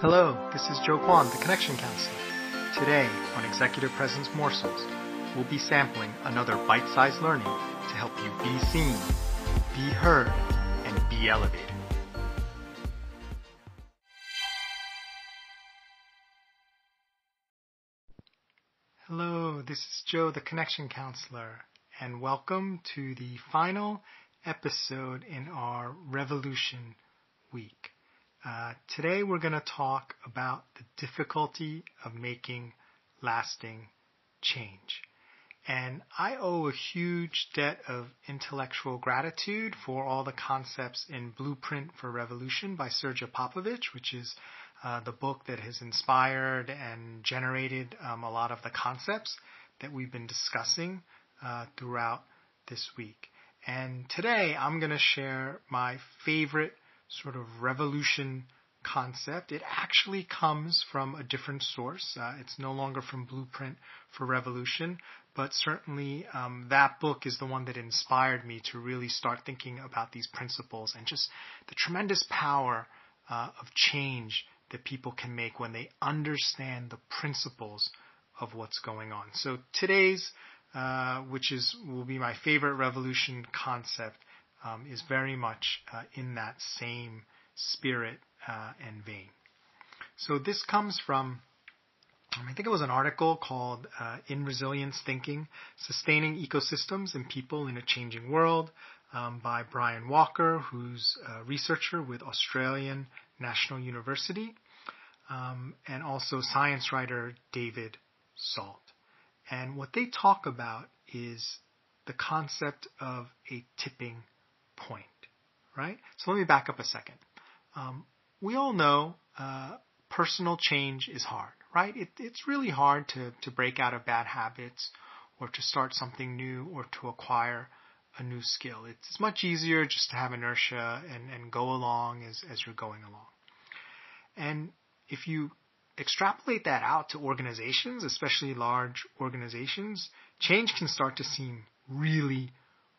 Hello, this is Joe Kwan, the Connection Counselor. Today on Executive Presence Morsels, we'll be sampling another bite-sized learning to help you be seen, be heard, and be elevated. Hello, this is Joe, the Connection Counselor, and welcome to the final episode in our Revolution Week. Uh, today we're going to talk about the difficulty of making lasting change. And I owe a huge debt of intellectual gratitude for all the concepts in Blueprint for Revolution by Srdja Popovic, which is uh, the book that has inspired and generated um, a lot of the concepts that we've been discussing uh, throughout this week. And today I'm going to share my favorite sort of revolution concept. It actually comes from a different source. Uh, it's no longer from Blueprint for Revolution, but certainly um, that book is the one that inspired me to really start thinking about these principles and just the tremendous power uh, of change that people can make when they understand the principles of what's going on. So today's, uh, which is will be my favorite revolution concept, um, is very much uh, in that same spirit uh, and vein. So this comes from, um, I think it was an article called uh, In Resilience Thinking Sustaining Ecosystems and People in a Changing World um, by Brian Walker, who's a researcher with Australian National University, um, and also science writer David Salt. And what they talk about is the concept of a tipping point, right? So let me back up a second. Um, we all know uh, personal change is hard, right? It, it's really hard to, to break out of bad habits or to start something new or to acquire a new skill. It's much easier just to have inertia and, and go along as, as you're going along. And if you extrapolate that out to organizations, especially large organizations, change can start to seem really,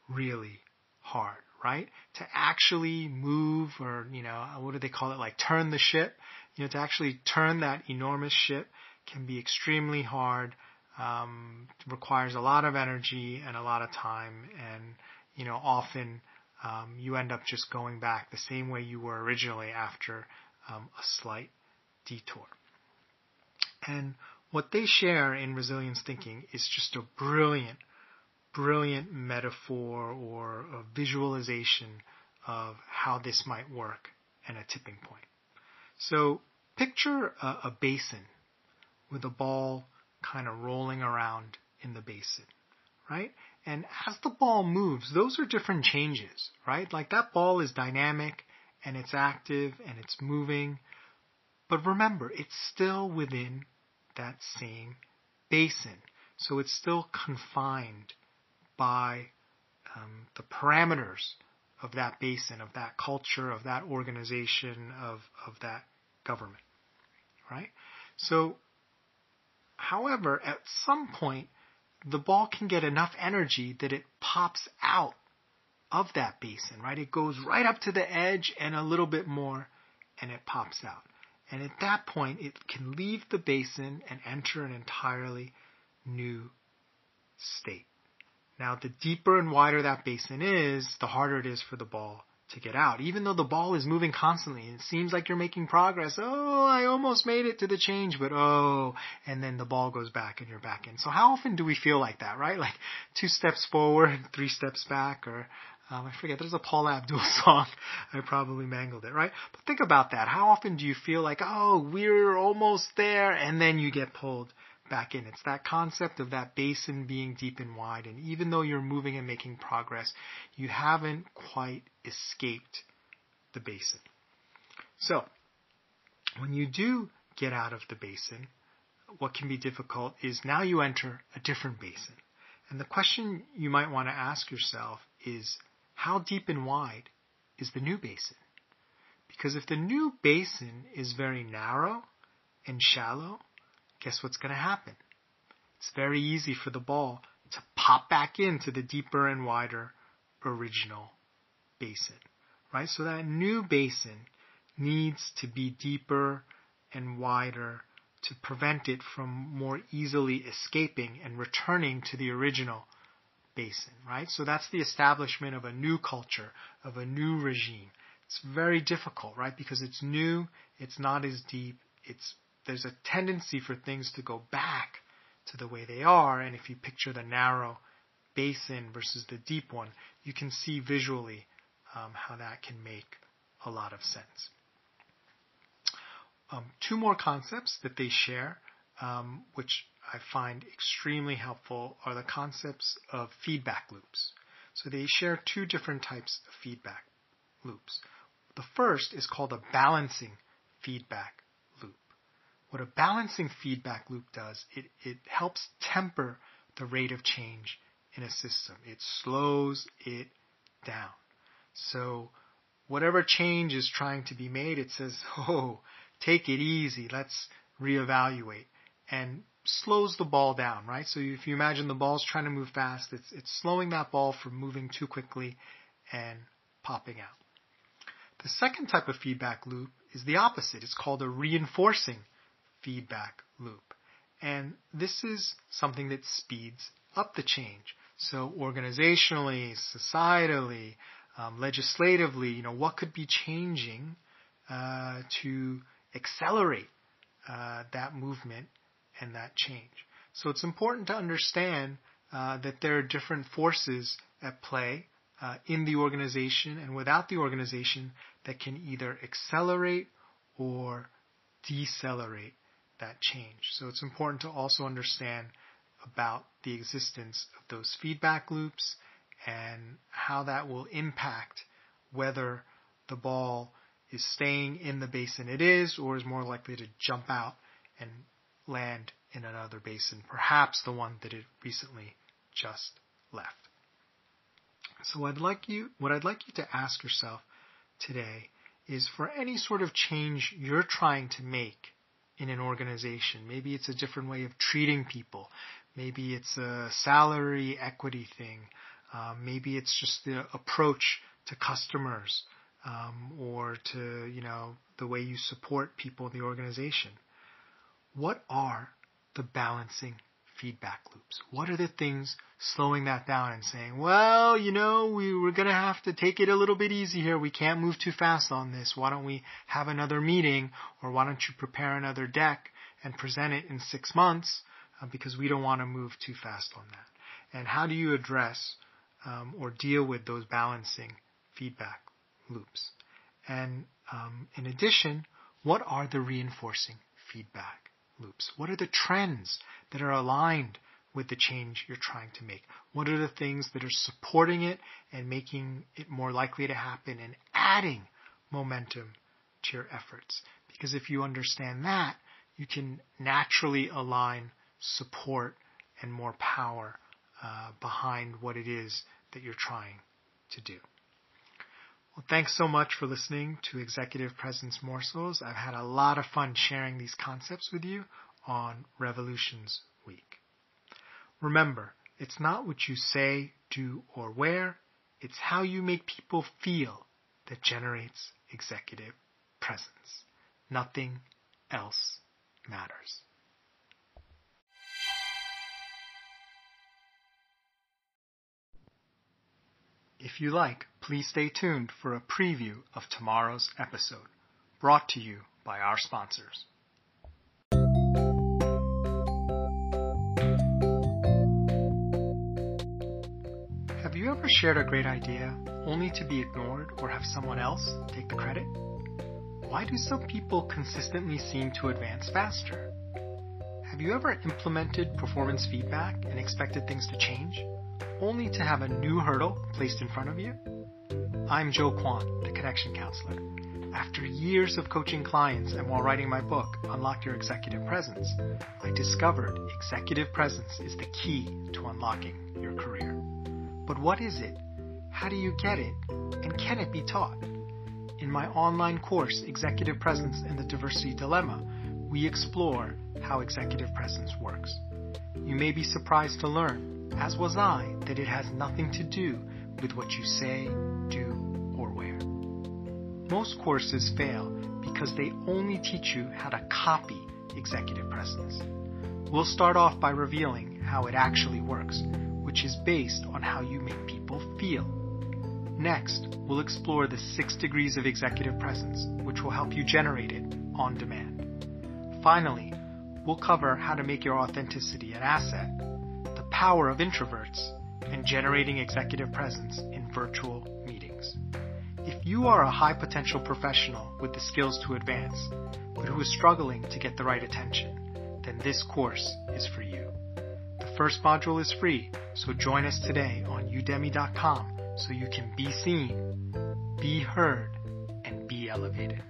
really hard, right? To actually move or, you know, what do they call it? Like turn the ship. You know, to actually turn that enormous ship can be extremely hard. Um, requires a lot of energy and a lot of time and, you know, often, um, you end up just going back the same way you were originally after um, a slight detour. And what they share in resilience thinking is just a brilliant brilliant metaphor or a visualization of how this might work and a tipping point. So picture a, a basin with a ball kind of rolling around in the basin, right? And as the ball moves, those are different changes, right? Like that ball is dynamic and it's active and it's moving. But remember, it's still within that same basin. So it's still confined by um, the parameters of that basin, of that culture, of that organization, of, of that government. Right? So, however, at some point, the ball can get enough energy that it pops out of that basin, right? It goes right up to the edge and a little bit more, and it pops out. And at that point, it can leave the basin and enter an entirely new state. Now, the deeper and wider that basin is, the harder it is for the ball to get out. Even though the ball is moving constantly, it seems like you're making progress. Oh, I almost made it to the change, but oh, and then the ball goes back and you're back in. So how often do we feel like that, right? Like two steps forward, three steps back, or um, I forget. There's a Paula Abdul song. I probably mangled it, right? But think about that. How often do you feel like, oh, we're almost there, and then you get pulled back in. It's that concept of that basin being deep and wide. And even though you're moving and making progress, you haven't quite escaped the basin. So, when you do get out of the basin, what can be difficult is now you enter a different basin. And the question you might want to ask yourself is how deep and wide is the new basin? Because if the new basin is very narrow and shallow, guess what's going to happen? It's very easy for the ball to pop back into the deeper and wider original basin, right? So that new basin needs to be deeper and wider to prevent it from more easily escaping and returning to the original basin, right? So that's the establishment of a new culture, of a new regime. It's very difficult, right? Because it's new, it's not as deep, it's there's a tendency for things to go back to the way they are, and if you picture the narrow basin versus the deep one, you can see visually um, how that can make a lot of sense. Um, two more concepts that they share, um, which I find extremely helpful, are the concepts of feedback loops. So they share two different types of feedback loops. The first is called a balancing feedback. What a balancing feedback loop does, it, it helps temper the rate of change in a system. It slows it down. So whatever change is trying to be made, it says, oh, take it easy, let's reevaluate. And slows the ball down, right? So if you imagine the ball's trying to move fast, it's, it's slowing that ball from moving too quickly and popping out. The second type of feedback loop is the opposite. It's called a reinforcing feedback loop. And this is something that speeds up the change. So organizationally, societally, um, legislatively, you know, what could be changing uh, to accelerate uh, that movement and that change. So it's important to understand uh, that there are different forces at play uh, in the organization and without the organization that can either accelerate or decelerate that change. So it's important to also understand about the existence of those feedback loops and how that will impact whether the ball is staying in the basin it is or is more likely to jump out and land in another basin, perhaps the one that it recently just left. So I'd like you, what I'd like you to ask yourself today is for any sort of change you're trying to make in an organization. Maybe it's a different way of treating people. Maybe it's a salary equity thing. Um, maybe it's just the approach to customers um, or to you know the way you support people in the organization. What are the balancing feedback loops? What are the things slowing that down and saying, well, you know, we, we're going to have to take it a little bit easy here. We can't move too fast on this. Why don't we have another meeting or why don't you prepare another deck and present it in six months uh, because we don't want to move too fast on that. And how do you address um, or deal with those balancing feedback loops? And um, in addition, what are the reinforcing feedback loops? What are the trends that are aligned with the change you're trying to make? What are the things that are supporting it and making it more likely to happen and adding momentum to your efforts? Because if you understand that, you can naturally align support and more power uh, behind what it is that you're trying to do. Well, thanks so much for listening to Executive Presence Morsels. I've had a lot of fun sharing these concepts with you on Revolutions Week. Remember, it's not what you say, do, or wear, it's how you make people feel that generates executive presence. Nothing else matters. If you like, please stay tuned for a preview of tomorrow's episode, brought to you by our sponsors. You ever shared a great idea only to be ignored or have someone else take the credit? Why do some people consistently seem to advance faster? Have you ever implemented performance feedback and expected things to change? only to have a new hurdle placed in front of you? I'm Joe Kwan, the Connection Counselor. After years of coaching clients and while writing my book, Unlock Your Executive Presence, I discovered executive presence is the key to unlocking your career. But what is it? How do you get it? And can it be taught? In my online course, Executive Presence and the Diversity Dilemma, we explore how executive presence works. You may be surprised to learn as was I, that it has nothing to do with what you say, do, or wear. Most courses fail because they only teach you how to copy executive presence. We'll start off by revealing how it actually works, which is based on how you make people feel. Next, we'll explore the six degrees of executive presence, which will help you generate it on demand. Finally, we'll cover how to make your authenticity an asset, the power of introverts, and generating executive presence in virtual meetings. If you are a high potential professional with the skills to advance, but who is struggling to get the right attention, then this course is for you. First module is free, so join us today on udemy.com so you can be seen, be heard, and be elevated.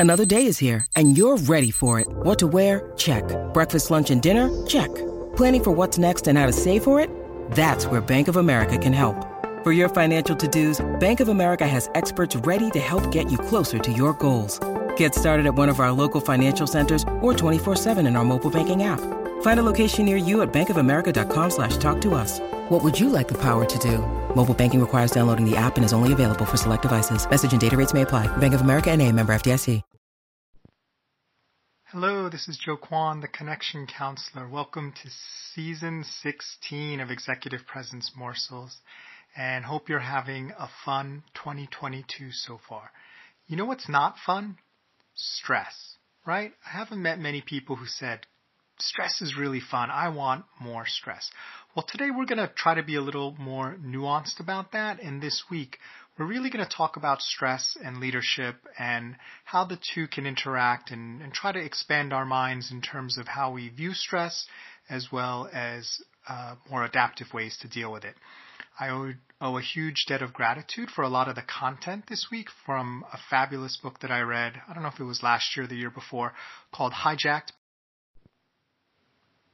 Another day is here, and you're ready for it. What to wear? Check. Breakfast, lunch, and dinner? Check. Planning for what's next and how to save for it? That's where Bank of America can help. For your financial to-dos, Bank of America has experts ready to help get you closer to your goals. Get started at one of our local financial centers or 24-7 in our mobile banking app. Find a location near you at bankofamerica.com slash talk to us. What would you like the power to do? Mobile banking requires downloading the app and is only available for select devices. Message and data rates may apply. Bank of America and a member FDIC. Hello, this is Joe Kwan, the Connection Counselor. Welcome to season 16 of Executive Presence Morsels and hope you're having a fun 2022 so far. You know what's not fun? Stress, right? I haven't met many people who said, stress is really fun. I want more stress. Well, today we're going to try to be a little more nuanced about that. And this week, we're really going to talk about stress and leadership and how the two can interact and, and try to expand our minds in terms of how we view stress as well as uh, more adaptive ways to deal with it. I owe, owe a huge debt of gratitude for a lot of the content this week from a fabulous book that I read. I don't know if it was last year or the year before called Hijacked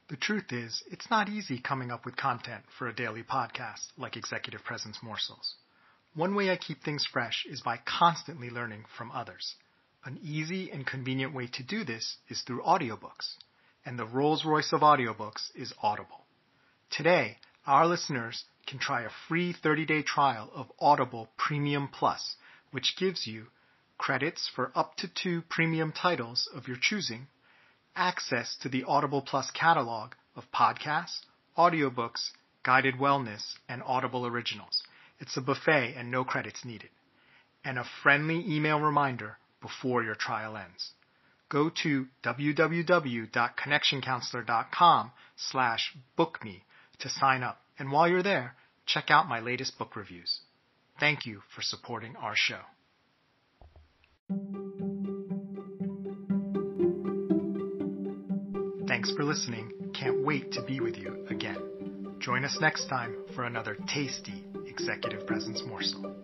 the truth is, it's not easy coming up with content for a daily podcast like Executive Presence Morsels. One way I keep things fresh is by constantly learning from others. An easy and convenient way to do this is through audiobooks, and the Rolls Royce of audiobooks is Audible. Today, our listeners can try a free 30-day trial of Audible Premium Plus, which gives you credits for up to two premium titles of your choosing access to the Audible Plus catalog of podcasts, audiobooks, guided wellness, and Audible originals. It's a buffet and no credits needed. And a friendly email reminder before your trial ends. Go to www.connectioncounselor.com slash bookme to sign up. And while you're there, check out my latest book reviews. Thank you for supporting our show. Thanks for listening. Can't wait to be with you again. Join us next time for another tasty executive presence morsel.